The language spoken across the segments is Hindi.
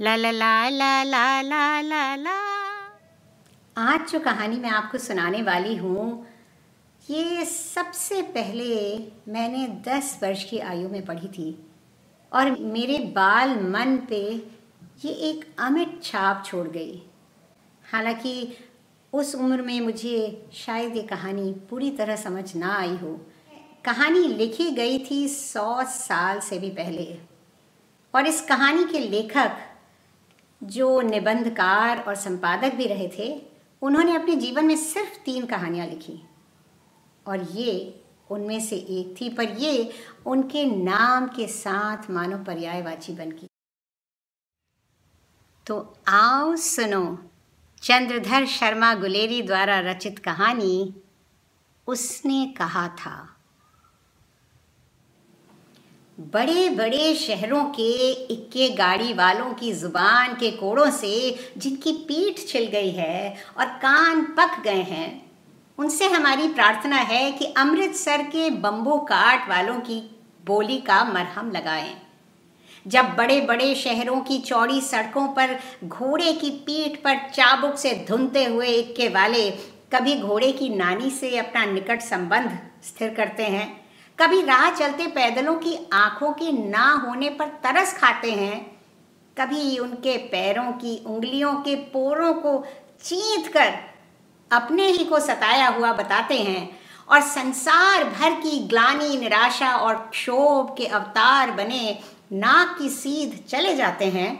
ला ला ला ला ला ला ला ला। आज जो कहानी मैं आपको सुनाने वाली हूँ, ये सबसे पहले मैंने दस वर्ष की आयु में पढ़ी थी और मेरे बाल मन पे ये एक अमिट छाप छोड़ गई। हालाँकि उस उम्र में मुझे शायद ये कहानी पूरी तरह समझ ना आई हो। कहानी लिखी गई थी सौ साल से भी पहले और इस कहानी के लेखक जो निबंधकार और संपादक भी रहे थे, उन्होंने अपने जीवन में सिर्फ़ तीन कहानियाँ लिखी। और ये उनमें से एक थी, पर ये उनके नाम के साथ मानो पर्यायवाची बन गई। तो आओ सुनो, चंद्रधर शर्मा गुलेरी द्वारा रचित कहानी, उसने कहा था। बड़े बड़े शहरों के इक्के गाड़ी वालों की ज़ुबान के कोड़ों से जिनकी पीठ छिल गई है और कान पक गए हैं, उनसे हमारी प्रार्थना है कि अमृतसर के बम्बू काट वालों की बोली का मरहम लगाएँ। जब बड़े बड़े शहरों की चौड़ी सड़कों पर घोड़े की पीठ पर चाबुक से धुनते हुए इक्के वाले कभी घोड़े की नानी से अपना निकट संबंध स्थिर करते हैं कभी राह चलते पैदलों की आँखों के ना होने पर तरस खाते हैं, कभी उनके पैरों की उंगलियों के पोरों को चीत कर अपने ही को सताया हुआ बताते हैं और संसार भर की ग्लानी, निराशा और क्षोभ के अवतार बने नाक की सीध चले जाते हैं,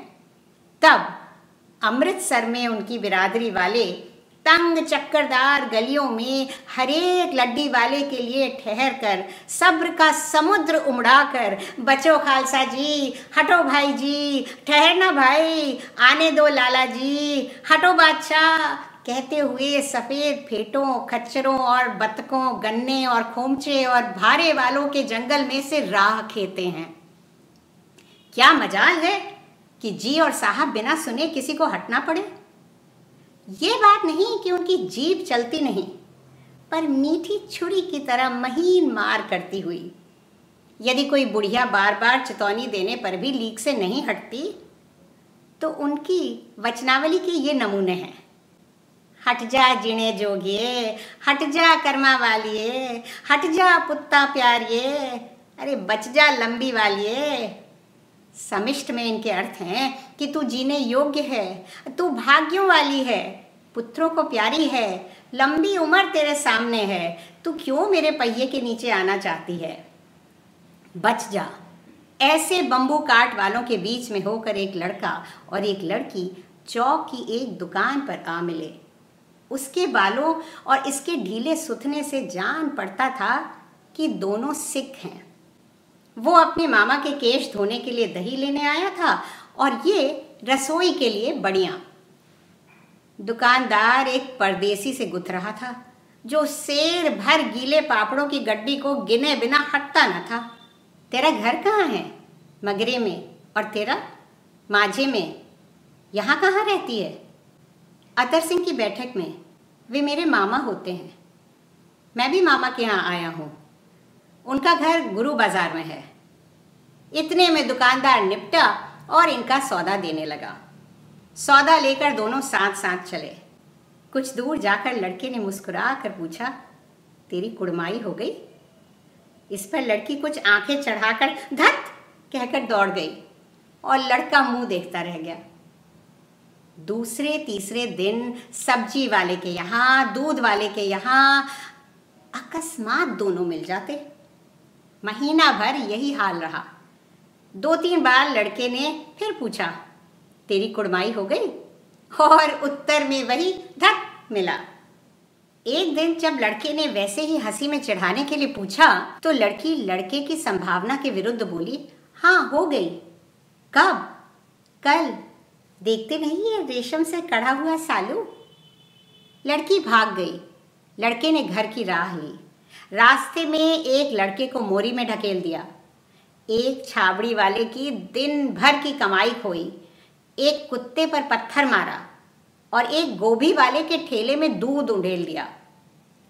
तब अमृतसर में उनकी बिरादरी वाले तंग चक्करदार गलियों में हरेक लड्डी वाले के लिए ठहर कर, सब्र का समुद्र उमड़ा कर, बचो खालसा जी, हटो भाई जी ठहरना भाई, आने दो लाला जी, हटो बादशाह। कहते हुए सफ़ेद फेटों, खच्चरों और बतकों गन्ने और खोमचे और भारे वालों के जंगल में से राह खेते हैं। क्या मजाल है कि जी और साहब बिना सुने किसी को हटना पड़े? ये बात नहीं कि उनकी जीभ चलती नहीं, पर मीठी छुरी की तरह महीन मार करती हुई। यदि कोई बुढ़िया बार बार चेतौनी देने पर भी लीक से नहीं हटती तो उनकी वचनावली के ये नमूने हैं। हट जा जिणे जोगिए, हट जा कर्मा वालिए, हट जा पुत्ता प्यारिए, अरे बच जा लंबी वालिए। समिष्ट में इनके अर्थ हैं कि तू जीने योग्य है, तू भाग्यों वाली है, पुत्रों को प्यारी है, लंबी उम्र तेरे सामने है, तू क्यों मेरे पहिए के नीचे आना चाहती है? बच जा। ऐसे बम्बू काट वालों के बीच में होकर एक लड़का और एक लड़की चौक की एक दुकान पर आ मिले। उसके बालों और इसके ढीले सुथने से जान पड़ता था कि दोनों सिख हैं। वो अपने मामा के केश धोने के लिए दही लेने आया था और ये रसोई के लिए बढ़िया। दुकानदार एक परदेसी से गुथ रहा था, जो शेर भर गीले पापड़ों की गड्डी को गिने बिना हटता न था। तेरा घर कहाँ है? मगरे में। और तेरा? माझे में। यहाँ कहाँ रहती है? अतर सिंह की बैठक में। वे मेरे मामा होते हैं। मैं भी मामा के यहाँ आया हूँ। उनका घर गुरु बाज़ार में है। इतने में दुकानदार निपटा और इनका सौदा देने लगा। सौदा लेकर दोनों साथ साथ चले। कुछ दूर जाकर लड़के ने मुस्कुरा कर पूछा, तेरी कुड़माई हो गई? इस पर लड़की कुछ आँखें चढ़ाकर धत कहकर दौड़ गई और लड़का मुँह देखता रह गया। दूसरे तीसरे दिन सब्ज़ी वाले के यहाँ, दूध वाले के यहाँ अकस्मात दोनों मिल जाते। महीना भर यही हाल रहा। दो तीन बार लड़के ने फिर पूछा, तेरी कुड़माई हो गई? और उत्तर में वही धक मिला। एक दिन जब लड़के ने वैसे ही हँसी में चढ़ाने के लिए पूछा तो लड़की लड़के की संभावना के विरुद्ध बोली हाँ हो गई। कब? कल। देखते नहीं ये रेशम से कढ़ा हुआ सालू? लड़की भाग गई। लड़के ने घर की राह ली। रास्ते में एक लड़के को मोरी में ढकेल दिया। एक छाबड़ी वाले की दिन भर की कमाई खोई, एक कुत्ते पर पत्थर मारा और एक गोभी वाले के ठेले में दूध उंडेल दिया।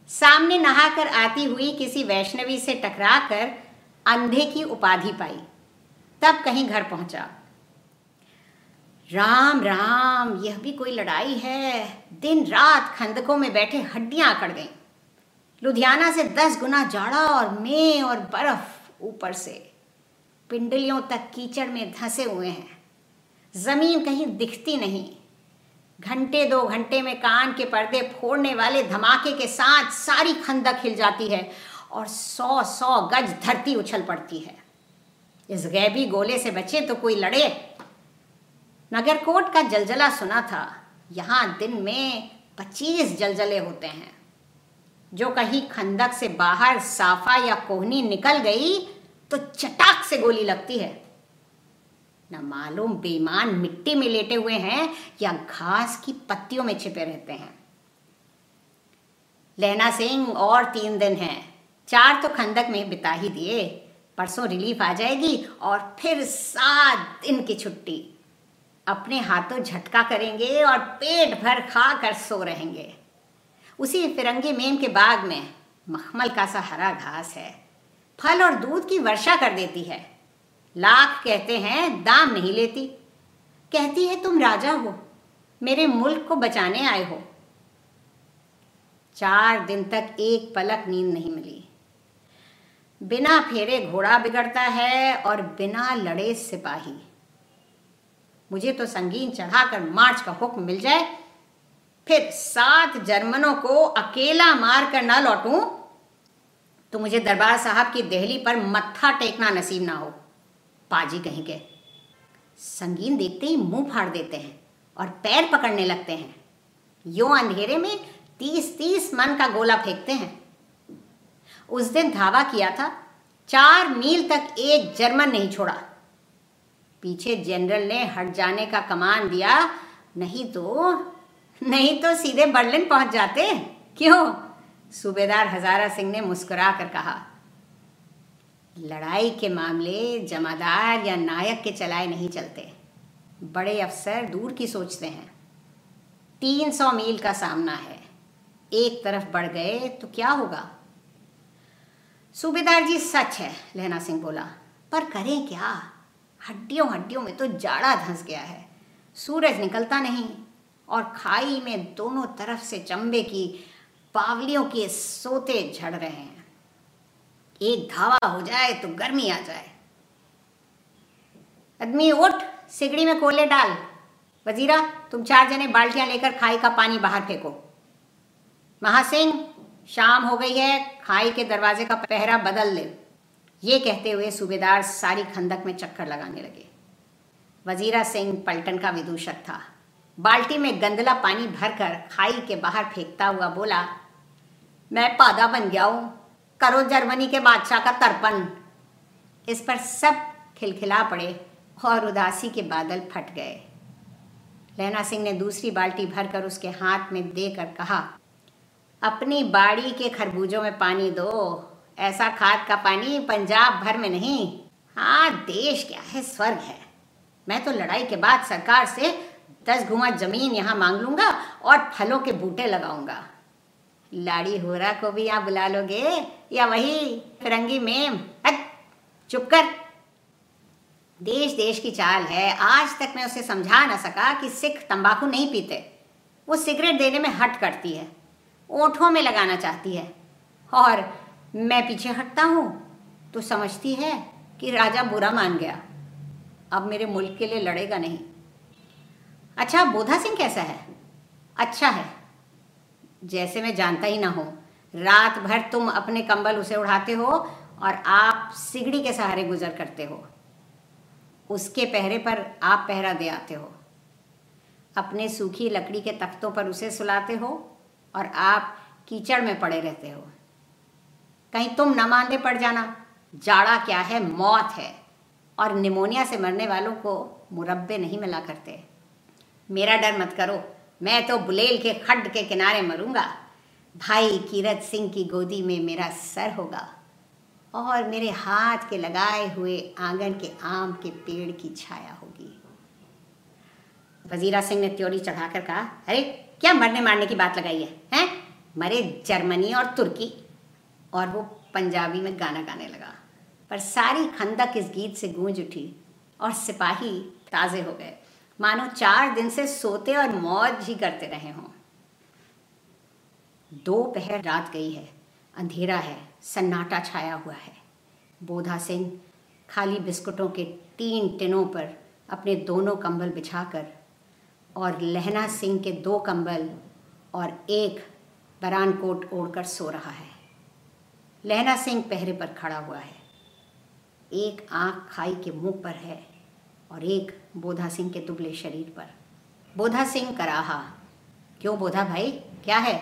सामने नहाकर आती हुई किसी वैष्णवी से टकरा कर अंधे की उपाधि पाई। तब कहीं घर पहुँचा। राम राम, यह भी कोई लड़ाई है। दिन रात खंदकों में बैठे हड्डियाँ अकड़ गईं। लुधियाना से दस गुना जाड़ा और मे और बर्फ़ ऊपर से। पिंडलियों तक कीचड़ में धंसे हुए हैं। ज़मीन कहीं दिखती नहीं। घंटे दो घंटे में कान के पर्दे फोड़ने वाले धमाके के साथ सारी खंदक हिल जाती है और सौ सौ गज धरती उछल पड़ती है। इस गैबी गोले से बचे तो कोई लड़े। नगरकोट का जलजला सुना था, यहाँ दिन में पच्चीस जलजले होते हैं। जो कहीं खंदक से बाहर साफा या कोहनी निकल गई तो चटाक से गोली लगती है। न मालूम बेईमान मिट्टी में लेटे हुए हैं या घास की पत्तियों में छिपे रहते हैं। लहना सिंह, और तीन दिन हैं। चार तो खंदक में बिता ही दिए। परसों रिलीफ आ जाएगी और फिर सात दिन की छुट्टी। अपने हाथों झटका करेंगे और पेट भर खा कर सो रहेंगे। उसी फिरंगी मेम के बाग में मखमल का सा हरा घास है। फल और दूध की वर्षा कर देती है। लाख कहते हैं, दाम नहीं लेती। कहती है, तुम राजा हो। मेरे मुल्क को बचाने आए हो। चार दिन तक एक पलक नींद नहीं मिली। बिना फेरे घोड़ा बिगड़ता है और बिना लड़े सिपाही। मुझे तो संगीन चढ़ाकर मार्च का हुक्म मिल जाए फिर सात जर्मनों को अकेला मार कर ना लौटूं तो मुझे दरबार साहब की दहली पर मत्था टेकना नसीब ना हो। पाजी कहीं के, संगीन देखते ही मुँह फाड़ देते हैं और पैर पकड़ने लगते हैं। यो अंधेरे में तीस तीस मन का गोला फेंकते हैं। उस दिन धावा किया था, चार मील तक एक जर्मन नहीं छोड़ा। पीछे जनरल ने हट जाने का कमान दिया, नहीं तो नहीं तो सीधे बर्लिन पहुँच जाते। क्यों? सूबेदार हजारा सिंह ने मुस्कुरा कर कहा, लड़ाई के मामले जमादार या नायक के चलाए नहीं चलते। बड़े अफसर दूर की सोचते हैं। तीन सौ मील का सामना है। एक तरफ़ बढ़ गए तो क्या होगा? सूबेदार जी, सच है, लहना सिंह बोला। पर करें क्या? हड्डियों हड्डियों में तो जाड़ा धंस गया है। सूरज निकलता नहीं। और खाई में दोनों तरफ़ से चंबे की पावलियों के सोते झड़ रहे हैं। एक धावा हो जाए तो गर्मी आ जाए। आदमी उठ, सिगड़ी में कोले डाल। वजीरा, तुम चार जने बाल्टियाँ लेकर खाई का पानी बाहर फेंको। महासिंह शाम हो गई है, खाई के दरवाजे का पहरा बदल ले। ये कहते हुए सूबेदार सारी खंदक में चक्कर लगाने लगे। वजीरा सिंह पलटन का विदूषक था। बाल्टी में गंदला पानी भरकर खाई के बाहर फेंकता हुआ बोला, मैं पादा बन गया हूँ। करो जर्मनी के बादशाह का तर्पण। इस पर सब खिलखिला पड़े और उदासी के बादल फट गए। लहना सिंह ने दूसरी बाल्टी भरकर उसके हाथ में देकर कहा, अपनी बाड़ी के खरबूजों में पानी दो। ऐसा खाद का पानी पंजाब भर में नहीं। हाँ देश क्या है, स्वर्ग है। मैं तो लड़ाई के बाद सरकार से दस घुमा ज़मीन यहाँ मांग लूँगा और फलों के बूटे लगाऊँगा। लाड़ी होरा को भी यहाँ बुला लोगे, या वही फिरंगी मेम। चुप कर। देश देश की चाल है। आज तक मैं उसे समझा ना सका कि सिख तंबाकू नहीं पीते। वो सिगरेट देने में हट करती है, ओठों में लगाना चाहती है। और मैं पीछे हटता हूँ तो समझती है कि राजा बुरा मान गया। अब मेरे मुल्क के लिए लड़ेगा नहीं। अच्छा बोधा सिंह कैसा है? अच्छा है। जैसे मैं जानता ही ना हो। रात भर तुम अपने कंबल उसे उड़ाते हो और आप सिगड़ी के सहारे गुजर करते हो। उसके पहरे पर आप पहरा दे आते हो। अपने सूखी लकड़ी के तख्तों पर उसे सुलाते हो और आप कीचड़ में पड़े रहते हो। कहीं तुम न मानते पड़ जाना, जाड़ा क्या है? मौत है। और निमोनिया से मरने वालों को मुरब्बे नहीं मिला करते। मेरा डर मत करो। मैं तो बुलेल के खड्ड के किनारे मरूँगा। भाई कीरत सिंह की गोदी में मेरा सर होगा और मेरे हाथ के लगाए हुए आँगन के आम के पेड़ की छाया होगी। वजीरा सिंह ने त्योरी चढ़ाकर कहा, अरे, क्या मरने मारने की बात लगाई है, हैं? मरे जर्मनी और तुर्की। और वो पंजाबी में गाना गाने लगा। पर सारी खंदक इस गीत से गूंज उठी और सिपाही ताज़े हो गए। मानो चार दिन से सोते और मौज ही करते रहे हों। दो पहर रात गई है, अंधेरा है, सन्नाटा छाया हुआ है। बोधा सिंह खाली बिस्कुटों के तीन टिनों पर अपने दोनों कंबल बिछाकर और लहना सिंह के दो कंबल और एक बरान कोट ओढ़कर सो रहा है। लहना सिंह पहरे पर खड़ा हुआ है। एक आँख खाई के मुँह पर है। और एक बोधा सिंह के दुबले शरीर पर। बोधा सिंह कराहा, क्यों बोधा भाई, क्या है?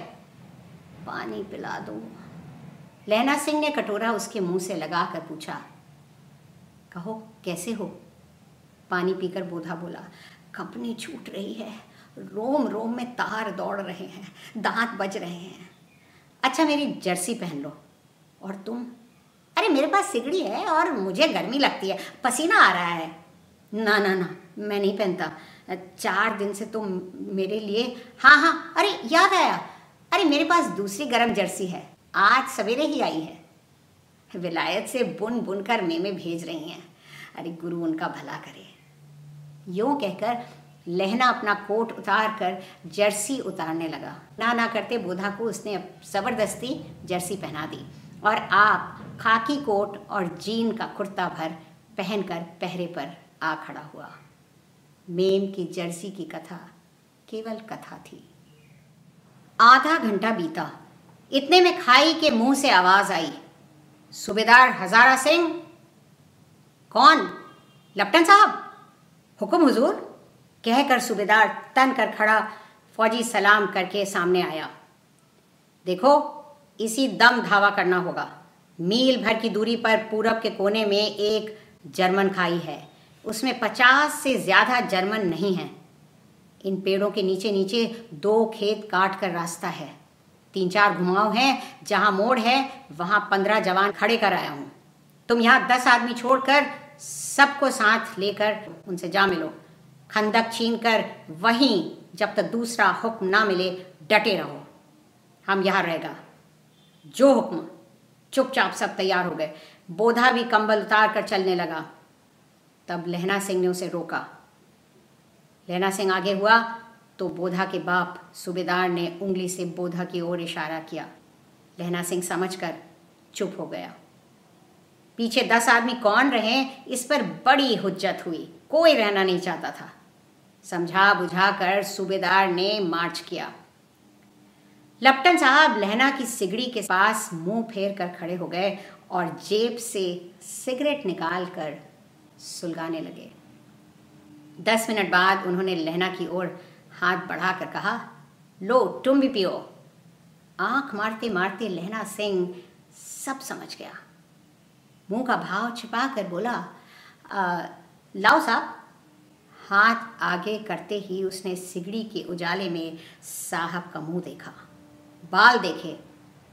पानी पिला दो। लहना सिंह ने कटोरा उसके मुँह से लगा कर पूछा, कहो, कैसे हो? पानी पीकर बोधा बोला, कंपनी छूट रही है। रोम रोम में तार दौड़ रहे हैं, दांत बज रहे हैं। अच्छा मेरी जर्सी पहन लो। और तुम? अरे, मेरे पास सिगड़ी है और मुझे गर्मी लगती है। पसीना आ रहा है। ना ना ना, मैं नहीं पहनता। चार दिन से तो मेरे लिए हाँ हाँ अरे, याद आया। अरे, मेरे पास दूसरी गर्म जर्सी है। आज सवेरे ही आई है। विलायत से बुन बुन कर मेमे भेज रही हैं। अरे, गुरु उनका भला करे। यूँ कहकर लहना अपना कोट उतार कर जर्सी उतारने लगा। ना ना करते बोधा को उसने ज़बरदस्ती जर्सी पहना दी। और आप खाकी कोट और जीन का कुर्ता भर पहनकर पहरे पर आ खड़ा हुआ। मेम की जर्सी की कथा केवल कथा थी। आधा घंटा बीता। इतने में खाई के मुँह से आवाज़ आई। सूबेदार हजारा सिंह, कौन? लप्टन साहब? हुक्म हुजूर? कहकर सूबेदार तन कर खड़ा फौजी सलाम करके सामने आया। देखो, इसी दम धावा करना होगा। मील भर की दूरी पर पूरब के कोने में एक जर्मन खाई है। उसमें पचास से ज़्यादा जर्मन नहीं हैं। इन पेड़ों के नीचे नीचे दो खेत काट कर रास्ता है। तीन चार घुमाव हैं, जहाँ मोड़ है, वहाँ पंद्रह जवान खड़े कर आया हूँ। तुम यहाँ दस आदमी छोड़कर सबको साथ लेकर उनसे जा मिलो। खंदक छीन कर वहीं जब तक दूसरा हुक्म ना मिले, डटे रहो। हम यहाँ रहेगा जो हुक्म, चुपचाप सब तैयार हो गए। बोधा भी कंबल उतार कर चलने लगा। तब लहना सिंह ने उसे रोका। लहना सिंह आगे हुआ तो बोधा के बाप सूबेदार ने उंगली से बोधा की ओर इशारा किया। लहना सिंह समझकर चुप हो गया। पीछे दस आदमी कौन रहे, इस पर बड़ी हुज्जत हुई। कोई रहना नहीं चाहता था। समझा बुझा कर सूबेदार ने मार्च किया। लप्टन साहब लहना की सिगड़ी के पास मुँह फेर कर खड़े हो गए और जेब से सिगरेट निकाल कर सुलगाने लगे। दस मिनट बाद उन्होंने लहना की ओर हाथ बढ़ाकर कहा लो तुम भी पियो। आँख मारते मारते लहना सिंह सब समझ गया। मुँह का भाव छिपा कर बोला आ, लाओ साहब। हाथ आगे करते ही उसने सिगड़ी के उजाले में साहब का मुँह देखा। बाल देखे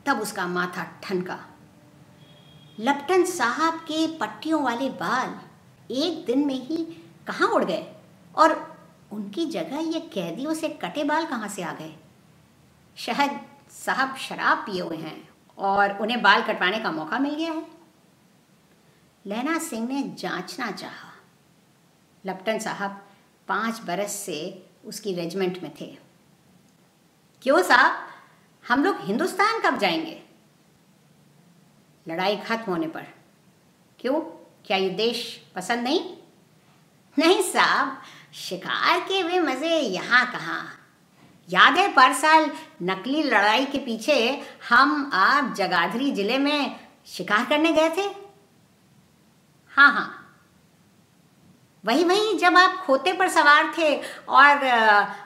तब उसका माथा ठनका। लपटन साहब के पट्टियों वाले बाल एक दिन में ही कहाँ उड़ गए? और उनकी जगह ये कैदियों से कटे बाल कहाँ से आ गए? शायद साहब शराब पिए हुए हैं और उन्हें बाल कटवाने का मौका मिल गया है। लैना सिंह ने जांचना चाहा। लपटन साहब पाँच बरस से उसकी रेजिमेंट में थे। क्यों साहब? हम लोग हिंदुस्तान कब जाएँगे? लड़ाई खत्म होने पर। क्यों? क्या ये देश पसंद नहीं? नहीं साहब, शिकार के वे मज़े यहाँ कहाँ? याद है पर साल नकली लड़ाई के पीछे हम आप जगाधरी ज़िले में शिकार करने गए थे? हाँ हाँ। वही वही जब आप खोते पर सवार थे और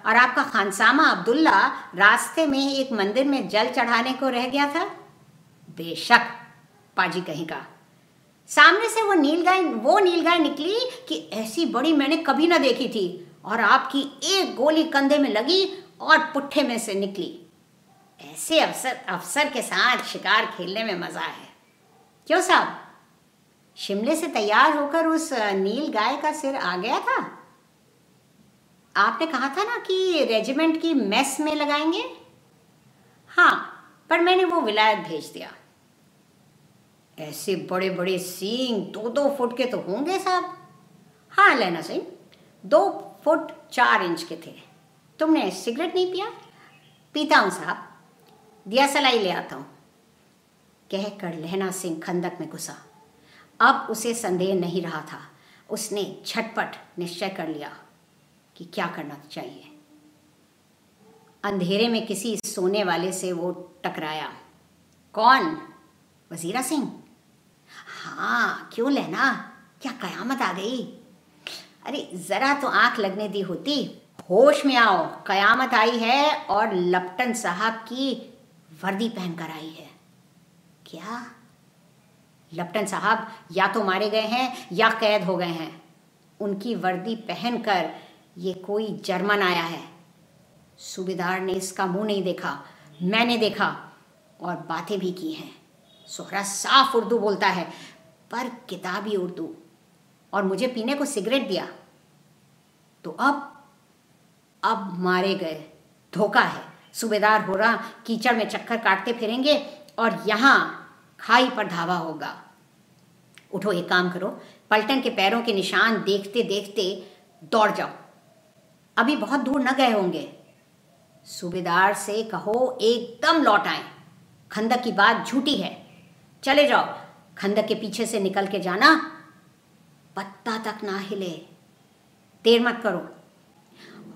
और आपका खानसामा अब्दुल्ला रास्ते में एक मंदिर में जल चढ़ाने को रह गया था? बेशक, पाजी कहीं का। सामने से वो नीलगाय वो नीलगाय निकली कि ऐसी बड़ी मैंने कभी ना देखी थी और आपकी एक गोली कंधे में लगी और पुट्ठे में से निकली। ऐसे अवसर अफसर के साथ शिकार खेलने में मज़ा है। क्यों साहब? शिमले से तैयार होकर उस नील गाय का सिर आ गया था? आपने कहा था ना कि रेजिमेंट की मेस में लगाएँगे? हाँ पर मैंने वो विलायत भेज दिया। ऐसे बड़े बड़े सींग दो दो फुट के तो होंगे साहब। हाँ लेना सिंह, दो फुट चार इंच के थे। तुमने सिगरेट नहीं पिया? पीता हूँ साहब। दिया सलाई ले आता हूँ। कहकर लहना सिंह खंदक में घुसा। अब उसे संदेह नहीं रहा था। उसने झटपट निश्चय कर लिया कि क्या करना चाहिए। अंधेरे में किसी सोने वाले से वो टकराया। कौन? वजीरा सिंह? हाँ क्यों लेना? क्या कयामत आ गई? अरे, जरा तो आँख लगने दी होती। होश में आओ, कयामत आई है और लप्टन साहब की वर्दी पहनकर आई है। क्या? लपटन साहब या तो मारे गए हैं या कैद हो गए हैं। उनकी वर्दी पहनकर ये कोई जर्मन आया है। सूबेदार ने इसका मुँह नहीं देखा, मैंने देखा और बातें भी की हैं। सोहरा साफ़ उर्दू बोलता है, पर किताबी उर्दू। और मुझे पीने को सिगरेट दिया। तो अब अब मारे गए। धोखा है। सूबेदार हो रहा, कीचड़ में चक्कर काटते फिरेंगे और यहाँ खाई पर धावा होगा। उठो, एक काम करो। पलटन के पैरों के निशान देखते देखते दौड़ जाओ। अभी बहुत दूर न गए होंगे। सूबेदार से कहो, एकदम लौट आए। खंदक की बात झूठी है। चले जाओ। खंदक के पीछे से निकल के जाना। पत्ता तक ना हिले। देर मत करो।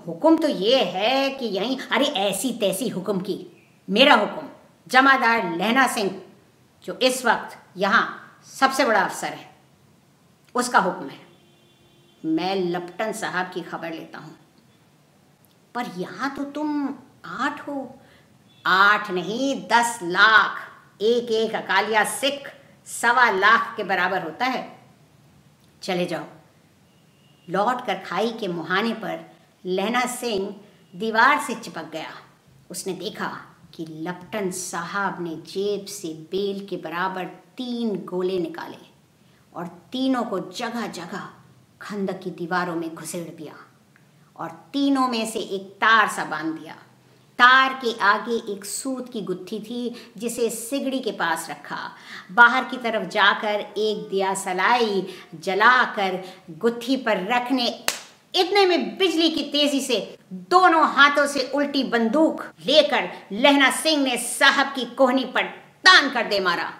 हुक्म तो ये है कि यहीं, अरे ऐसी तैसी हुक्म की। मेरा हुक्म, जमादार लहना सिंह, जो इस वक्त यहाँ सबसे बड़ा अफसर है, उसका हुक्म है। मैं लपटन साहब की खबर लेता हूँ। पर यहाँ तो तुम आठ हो। आठ नहीं, दस लाख। एक एक अकालिया सिख सवा लाख के बराबर होता है। चले जाओ। लौट कर खाई के मुहाने पर लहना सिंह दीवार से चिपक गया। उसने देखा कि लपटन साहब ने जेब से बेल के बराबर तीन गोले निकाले और तीनों को जगह जगह खंदक की दीवारों में घुसेड़ दिया और तीनों में से एक तार सा बाँध दिया। तार के आगे एक सूत की गुत्थी थी, जिसे सिगड़ी के पास रखा। बाहर की तरफ़ जाकर एक दिया सलाई जलाकर गुत्थी पर रखने, इतने में बिजली की तेज़ी से दोनों हाथों से उल्टी बंदूक लेकर लहना सिंह ने साहब की कोहनी पर तान कर दे मारा।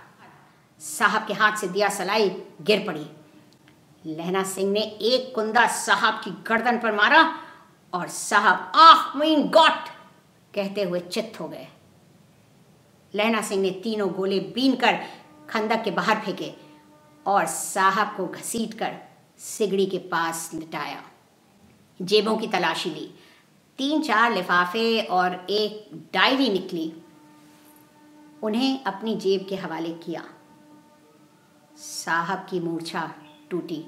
साहब के हाथ से दिया सलाई गिर पड़ी। लहना सिंह ने एक कुंदा साहब की गर्दन पर मारा और साहब आह मीन गॉट कहते हुए चित्त हो गए। लहना सिंह ने तीनों गोले बीन कर खंदक के बाहर फेंके और साहब को घसीट कर सिगड़ी के पास लिटाया। जेबों की तलाशी ली। तीन चार लिफाफे और एक डायरी निकली। उन्हें अपनी जेब के हवाले किया। साहब की मूर्छा टूटी।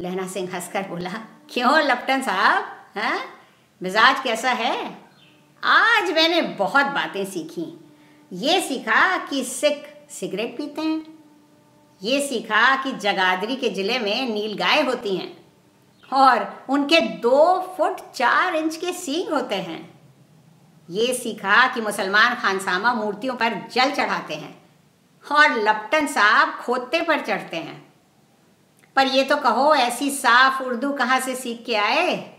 लहना सिंह हंसकर बोला, क्यों, लपटन साहब? हैं? मिजाज कैसा है? आज मैंने बहुत बातें सीखी। ये सीखा कि सिख सिगरेट पीते हैं। ये सीखा कि जगाधरी के ज़िले में नील गाय होती हैं। और उनके दो फुट चार इंच के सींग होते हैं। ये सीखा कि मुसलमान खानसामा मूर्तियों पर जल चढ़ाते हैं और लपटन साहब खोते पर चढ़ते हैं। पर ये तो कहो, ऐसी साफ़ उर्दू कहाँ से सीख के आए?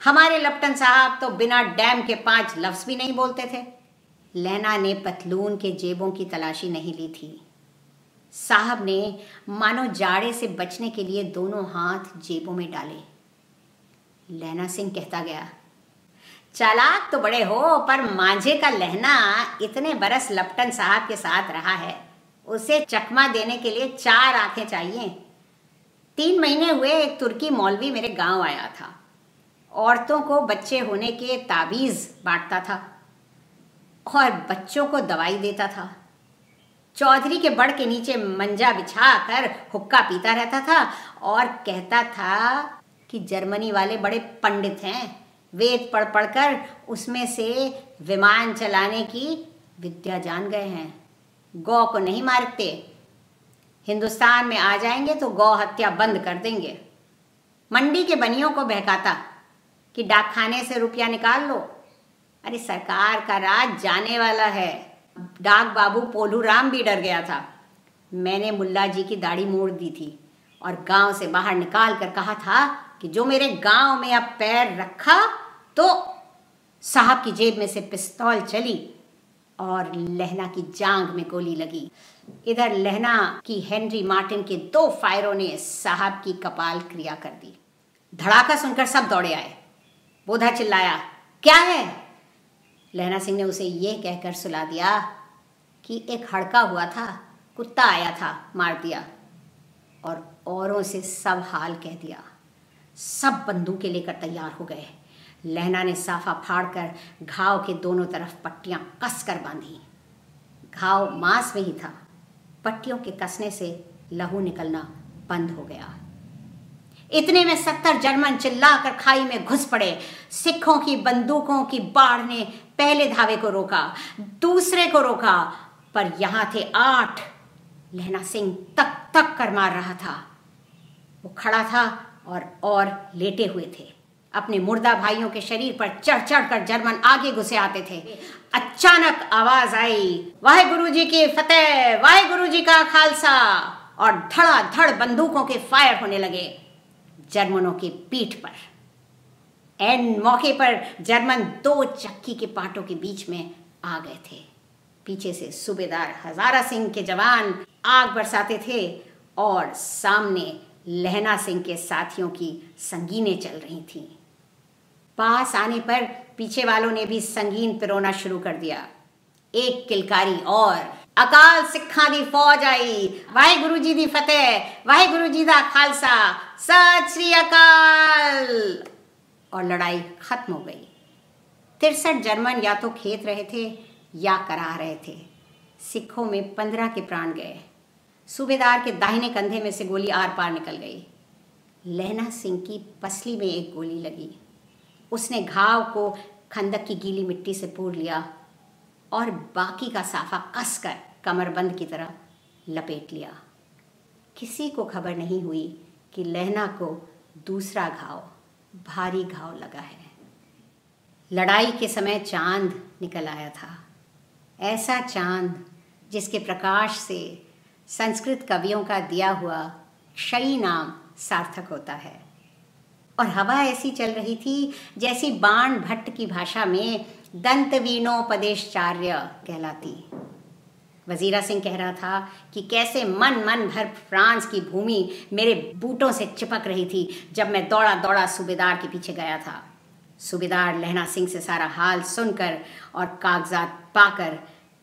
हमारे लप्टन साहब तो बिना डैम के पाँच लफ्ज़ भी नहीं बोलते थे। लैना ने पतलून के जेबों की तलाशी नहीं ली थी। साहब ने मानो जाड़े से बचने के लिए दोनों हाथ जेबों में डाले। लहना सिंह कहता गया, चालाक तो बड़े हो, पर मांझे का लहना इतने बरस लपटन साहब के साथ रहा है। उसे चकमा देने के लिए चार आँखें चाहिए। तीन महीने हुए, एक तुर्की मौलवी मेरे गाँव आया था। औरतों को बच्चे होने के ताबीज़ बांटता था और बच्चों को दवाई देता था। चौधरी के बड़ के नीचे मंजा बिछा कर हुक्का पीता रहता था और कहता था कि जर्मनी वाले बड़े पंडित हैं। वेद पढ़ पढ़कर उसमें से विमान चलाने की विद्या जान गए हैं। गौ को नहीं मारते। हिंदुस्तान में आ जाएँगे तो गौ हत्या बंद कर देंगे। मंडी के बनियों को बहकाता। कि डाकखाने से रुपया निकाल लो। अरे सरकार का राज जाने वाला है। डाक बाबू पोलू राम भी डर गया था। मैंने मुल्ला जी की दाढ़ी मोड़ दी थी और गाँव से बाहर निकाल कर कहा था कि जो मेरे गाँव में अब पैर रखा तो साहब की जेब में से पिस्तौल चली और लहना की जांग में गोली लगी। इधर लहना की हेनरी मार्टिन के दो फायरों ने साहब की कपाल क्रिया कर दी। धड़ाका सुनकर सब दौड़े आए। बोधा चिल्लाया, क्या है? लहना सिंह ने उसे यह कहकर सुला दिया कि एक हड़का हुआ था, कुत्ता आया था, मार दिया और औरों से सब हाल कह दिया। सब बंदूकें लेकर तैयार हो गए। लहना ने साफा फाड़कर घाव के दोनों तरफ़ पट्टियाँ कस कर बांधी। घाव मांस में ही था। पट्टियों के कसने से लहू निकलना बंद हो गया। इतने में सत्तर जर्मन चिल्लाकर खाई में घुस पड़े। सिखों की बंदूकों की बाढ़ ने पहले धावे को रोका, दूसरे को रोका, पर यहाँ थे आठ। लहना सिंह तक तक कर मार रहा था। वो खड़ा था और और लेटे हुए थे। अपने मुर्दा भाइयों के शरीर पर चढ़ चढ़ कर जर्मन आगे घुसे आते थे। अचानक आवाज़ आई वाहे गुरु जी की फतेह वाहे गुरु जी का खालसा! और धड़ा धड़ बंदूकों के फायर होने लगे। जर्मनों के पीठ पर। एन मौके पर जर्मन दो चक्की के पाटों के बीच में आ गए थे। पीछे से सूबेदार हजारा सिंह के जवान आग बरसाते थे और सामने लहना सिंह के साथियों की संगीनें चल रही थीं। पास आने पर पीछे वालों ने भी संगीन पिरोना शुरू कर दिया। एक किलकारी और, अकाल सिखा दी फौज आई वाहे गुरु जी दी फतेह वाहे गुरु जी दा खालसा सत श्री अकाल। और लड़ाई खत्म हो गई। तिरसठ जर्मन या तो खेत रहे थे या करा रहे थे। सिखों में पंद्रह के प्राण गए। सूबेदार के दाहिने कंधे में से गोली आर पार निकल गई। लहना सिंह की पसली में एक गोली लगी। उसने घाव को खंदक की गीली मिट्टी से पूर लिया और बाकी का साफा कसकर कमरबंद की तरह लपेट लिया। किसी को खबर नहीं हुई कि लहना को दूसरा घाव, भारी घाव लगा है। लड़ाई के समय चाँद निकल आया था। ऐसा चाँद जिसके प्रकाश से संस्कृत कवियों का दिया हुआ क्षयी नाम सार्थक होता है। और हवा ऐसी चल रही थी जैसी बाण भट्ट की भाषा में दंत वीणोपदेशचार्य कहलाती। वजीरा सिंह कह रहा था कि कैसे मन मन भर फ्रांस की भूमि मेरे बूटों से चिपक रही थी जब मैं दौड़ा दौड़ा सूबेदार के पीछे गया था। सूबेदार लहना सिंह से सारा हाल सुनकर और कागजात पाकर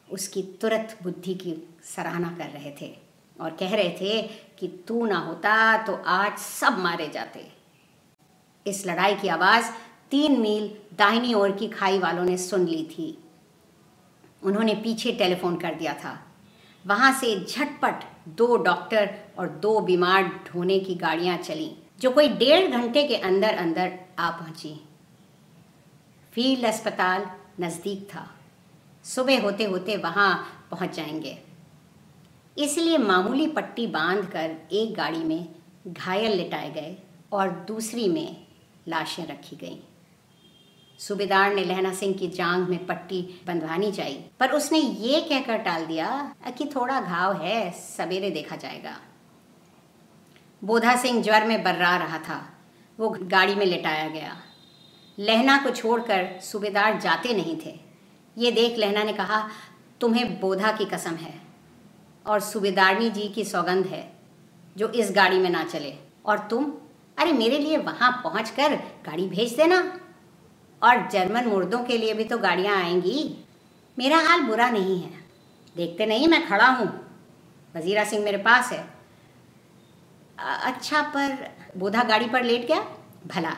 उसकी तुरंत बुद्धि की सराहना कर रहे थे और कह रहे थे कि तू ना होता तो आज सब मारे जाते। इस लड़ाई की आवाज़ तीन मील दाहिनी ओर की खाई वालों ने सुन ली थी। उन्होंने पीछे टेलीफोन कर दिया था। वहाँ से झटपट दो डॉक्टर और दो बीमार ढोने की गाड़ियाँ चलीं, जो कोई डेढ़ घंटे के अंदर अंदर आ पहुँची। फ़ील्ड अस्पताल नज़दीक था। सुबह होते होते वहाँ पहुँच जाएँगे। इसलिए मामूली पट्टी बांधकर एक गाड़ी में घायल लिटाए गए और दूसरी में लाशें रखी गईं। सूबेदार ने लहना सिंह की जांग में पट्टी बंधवानी चाहिए पर उसने ये कहकर टाल दिया कि थोड़ा घाव है, सवेरे देखा जाएगा। बोधा सिंह ज्वर में बर्रा रहा था। वो गाड़ी में लेटाया गया। लहना को छोड़कर सूबेदार जाते नहीं थे। ये देख लहना ने कहा, तुम्हें बोधा की कसम है और सूबेदारनी जी की सौगंध है, जो इस गाड़ी में ना चले। और तुम, अरे मेरे लिए वहाँ पहुंचकर गाड़ी भेज देना। और जर्मन मुर्दों के लिए भी तो गाड़ियाँ आएँगी। मेरा हाल बुरा नहीं है। देखते नहीं, मैं खड़ा हूँ। वजीरा सिंह मेरे पास है। अच्छा पर बोधा गाड़ी पर लेट गया? भला,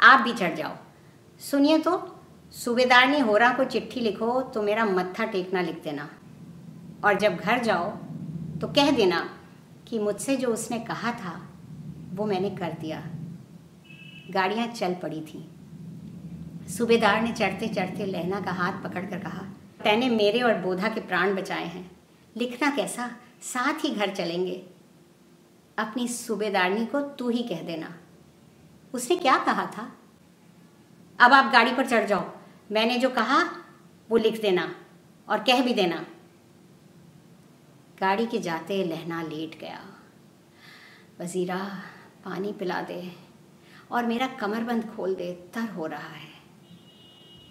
आप भी चढ़ जाओ। सुनिए तो सूबेदार सूबेदारनी होरा को चिट्ठी लिखो तो मेरा मत्था टेकना लिख देना। और जब घर जाओ तो कह देना कि मुझसे जो उसने कहा था, वो मैंने कर दिया। गाड़ियाँ चल पड़ी थी। सूबेदार ने चढ़ते चढ़ते लहना का हाथ पकड़कर कहा, तैने मेरे और बोधा के प्राण बचाए हैं। लिखना कैसा? साथ ही घर चलेंगे। अपनी सूबेदारनी को तू ही कह देना। उसने क्या कहा था? अब आप गाड़ी पर चढ़ जाओ। मैंने जो कहा, वो लिख देना और कह भी देना। गाड़ी के जाते लहना लेट गया। वजीरा, पानी पिला दे और मेरा कमरबंद खोल दे, तर हो रहा है।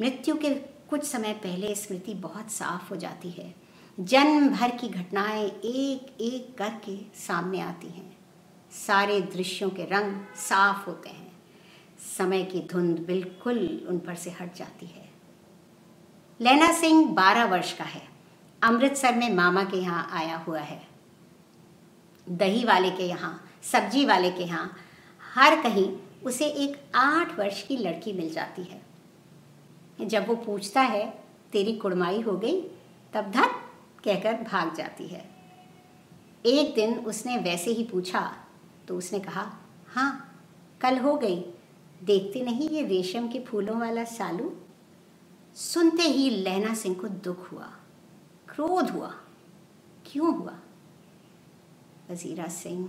मृत्यु के कुछ समय पहले स्मृति बहुत साफ़ हो जाती है। जन्म भर की घटनाएँ एक एक करके सामने आती हैं। सारे दृश्यों के रंग साफ़ होते हैं। समय की धुंध बिल्कुल उन पर से हट जाती है। लैना सिंह बारह वर्ष का है। अमृतसर में मामा के यहाँ आया हुआ है। दही वाले के यहाँ, सब्ज़ी वाले के यहाँ, हर कहीं उसे एक आठ वर्ष की लड़की मिल जाती है। जब वो पूछता है, तेरी कुड़माई हो गई? तब धक कहकर भाग जाती है। एक दिन उसने वैसे ही पूछा तो उसने कहा हाँ कल हो गई। देखते नहीं ये रेशम के फूलों वाला सालू? सुनते ही लहना सिंह को दुख हुआ, क्रोध हुआ। क्यों हुआ? वजीरा सिंह,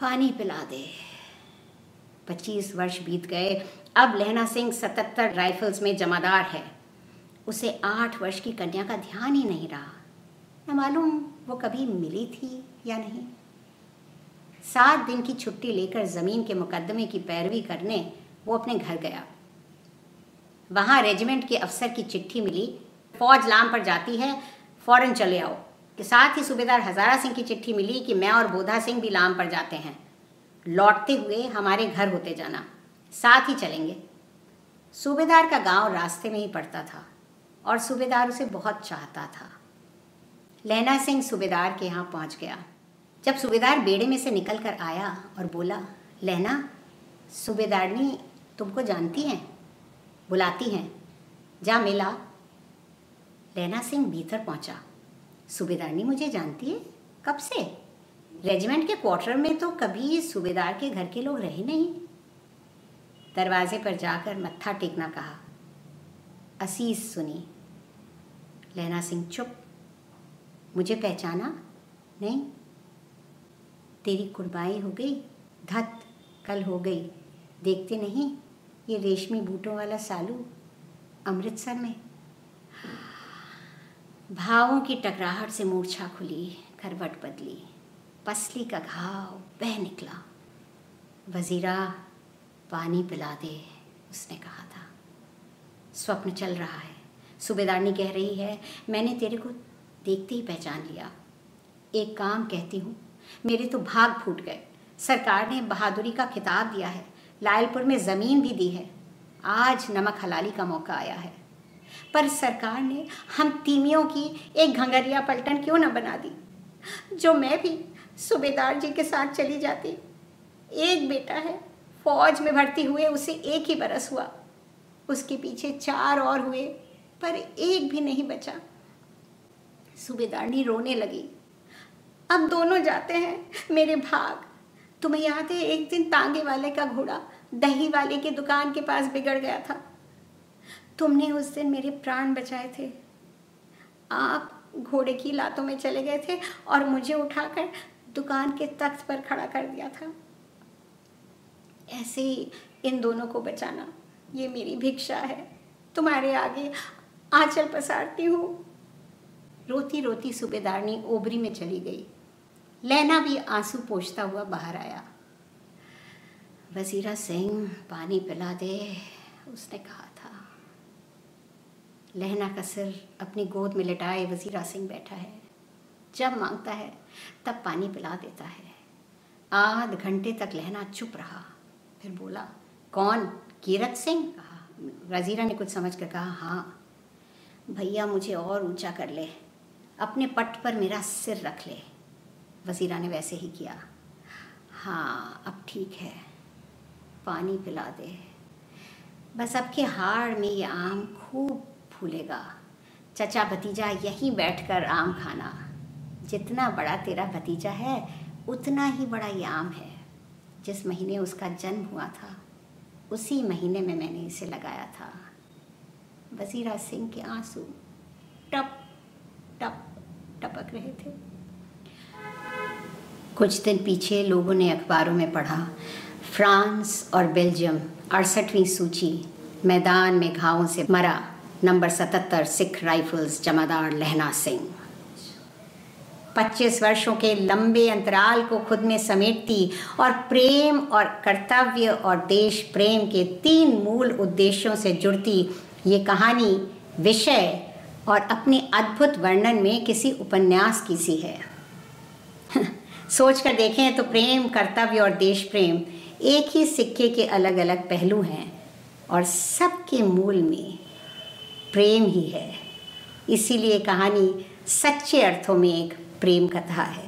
पानी पिला दे। पच्चीस वर्ष बीत गए अब लहना सिंह सतहत्तर राइफल्स में जमादार है। उसे आठ वर्ष की कन्या का ध्यान ही नहीं रहा। न मालूम वो कभी मिली थी या नहीं। सात दिन की छुट्टी लेकर ज़मीन के मुकदमे की पैरवी करने वो अपने घर गया। वहाँ रेजिमेंट के अफसर की चिट्ठी मिली, फौज लाम पर जाती है, फ़ौरन चले आओ। के साथ ही सूबेदार हज़ारा सिंह की चिट्ठी मिली कि मैं और बोधा सिंह भी लाम पर जाते हैं। लौटते हुए हमारे घर होते जाना। साथ ही चलेंगे। सूबेदार का गाँव रास्ते में ही पड़ता था और सूबेदार उसे बहुत चाहता था। लहना सिंह सूबेदार के यहाँ पहुँच गया। जब सूबेदार बेड़े में से निकल कर आया और बोला लहना सूबेदारनी तुमको जानती हैं? बुलाती हैं? जा मिला। लहना सिंह भीतर पहुँचा। सूबेदारनी मुझे जानती है? कब से? रेजिमेंट के क्वार्टर में तो कभी सूबेदार के घर के लोग रहे नहीं। दरवाजे पर जाकर मत्था टेकना कहा। असीस सुनी। लहना सिंह, चुप। मुझे पहचाना? नहीं। तेरी कुर्बाई हो गई। धत, कल हो गई। देखते नहीं, ये रेशमी बूटों वाला सालू अमृतसर में। भावों की टकराहट से मूर्छा खुली करवट बदली। पसली का घाव बह निकला। वजीरा पानी पिला दे, उसने कहा था। स्वप्न चल रहा है। सूबेदारनी कह रही है, मैंने तेरे को देखते ही पहचान लिया। एक काम कहती हूँ, मेरे तो भाग फूट गए। सरकार ने बहादुरी का खिताब दिया है लायलपुर में ज़मीन भी दी है। आज नमक हलाली का मौका आया है। पर सरकार ने हम तीमियों की एक घंगरिया पलटन क्यों ना बना दी? जो मैं भी सूबेदार जी के साथ चली जाती। एक बेटा है फौज में भर्ती हुए, उसे एक ही बरस हुआ। उसके पीछे चार और हुए, पर एक भी नहीं बचा। सूबेदारनी रोने लगी। अब दोनों जाते हैं, मेरे भाग। तुम्हें याद है, एक दिन तांगे वाले का घोड़ा दही वाले की दुकान के पास बिगड़ गया था। तुमने उस दिन मेरे प्राण बचाए थे। आप घोड़े की लातों में चले गए थे और मुझे उठाकर दुकान के तख्त पर खड़ा कर दिया था। ऐसे ही इन दोनों को बचाना। ये मेरी भिक्षा है। तुम्हारे आगे आंचल पसारती हूँ। रोती रोती सूबेदारनी ओबरी में चली गई। लैना भी आँसू पोछता हुआ बाहर आया। वजीरा सिंह, पानी पिला दे, उसने कहा था। लहना का सिर अपनी गोद में लटाए वजीरा सिंह बैठा है। जब माँगता है, तब पानी पिला देता है। आध घंटे तक लहना चुप रहा। फिर बोला, कौन? कीरत सिंह। कहा, वजीरा ने कुछ समझ कर कहा हाँ भैया मुझे और ऊँचा कर ले, अपने पट पर मेरा सिर रख ले। वजीरा ने वैसे ही किया हाँ अब ठीक है, पानी पिला दे। बस अब के हाड़ में ये आम खूब फूलेगा। चचा भतीजा यहीं बैठकर आम खाना। जितना बड़ा तेरा भतीजा है, उतना ही बड़ा ये आम है। जिस महीने उसका जन्म हुआ था, उसी महीने में मैंने इसे लगाया था। वजीरा सिंह के आँसू टप टप, टपक रहे थे। कुछ दिन पीछे लोगों ने अखबारों में पढ़ा, फ्रांस और बेल्जियम, अड़सठवीं सूची, मैदान में घावों से मरा, नंबर सतहत्तर सिख राइफल्स जमादार लहना सिंह। 25 वर्षों के लंबे अंतराल को खुद में समेटती और प्रेम और कर्तव्य और देश प्रेम के तीन मूल उद्देश्यों से जुड़ती। ये कहानी विषय और अपने अद्भुत वर्णन में किसी उपन्यास की सी है। सोच कर देखें तो प्रेम, कर्तव्य और देश प्रेम एक ही सिक्के के अलग अलग पहलू हैं और सबके मूल में प्रेम ही है। इसीलिए कहानी सच्चे अर्थों में एक प्रेम कथा है।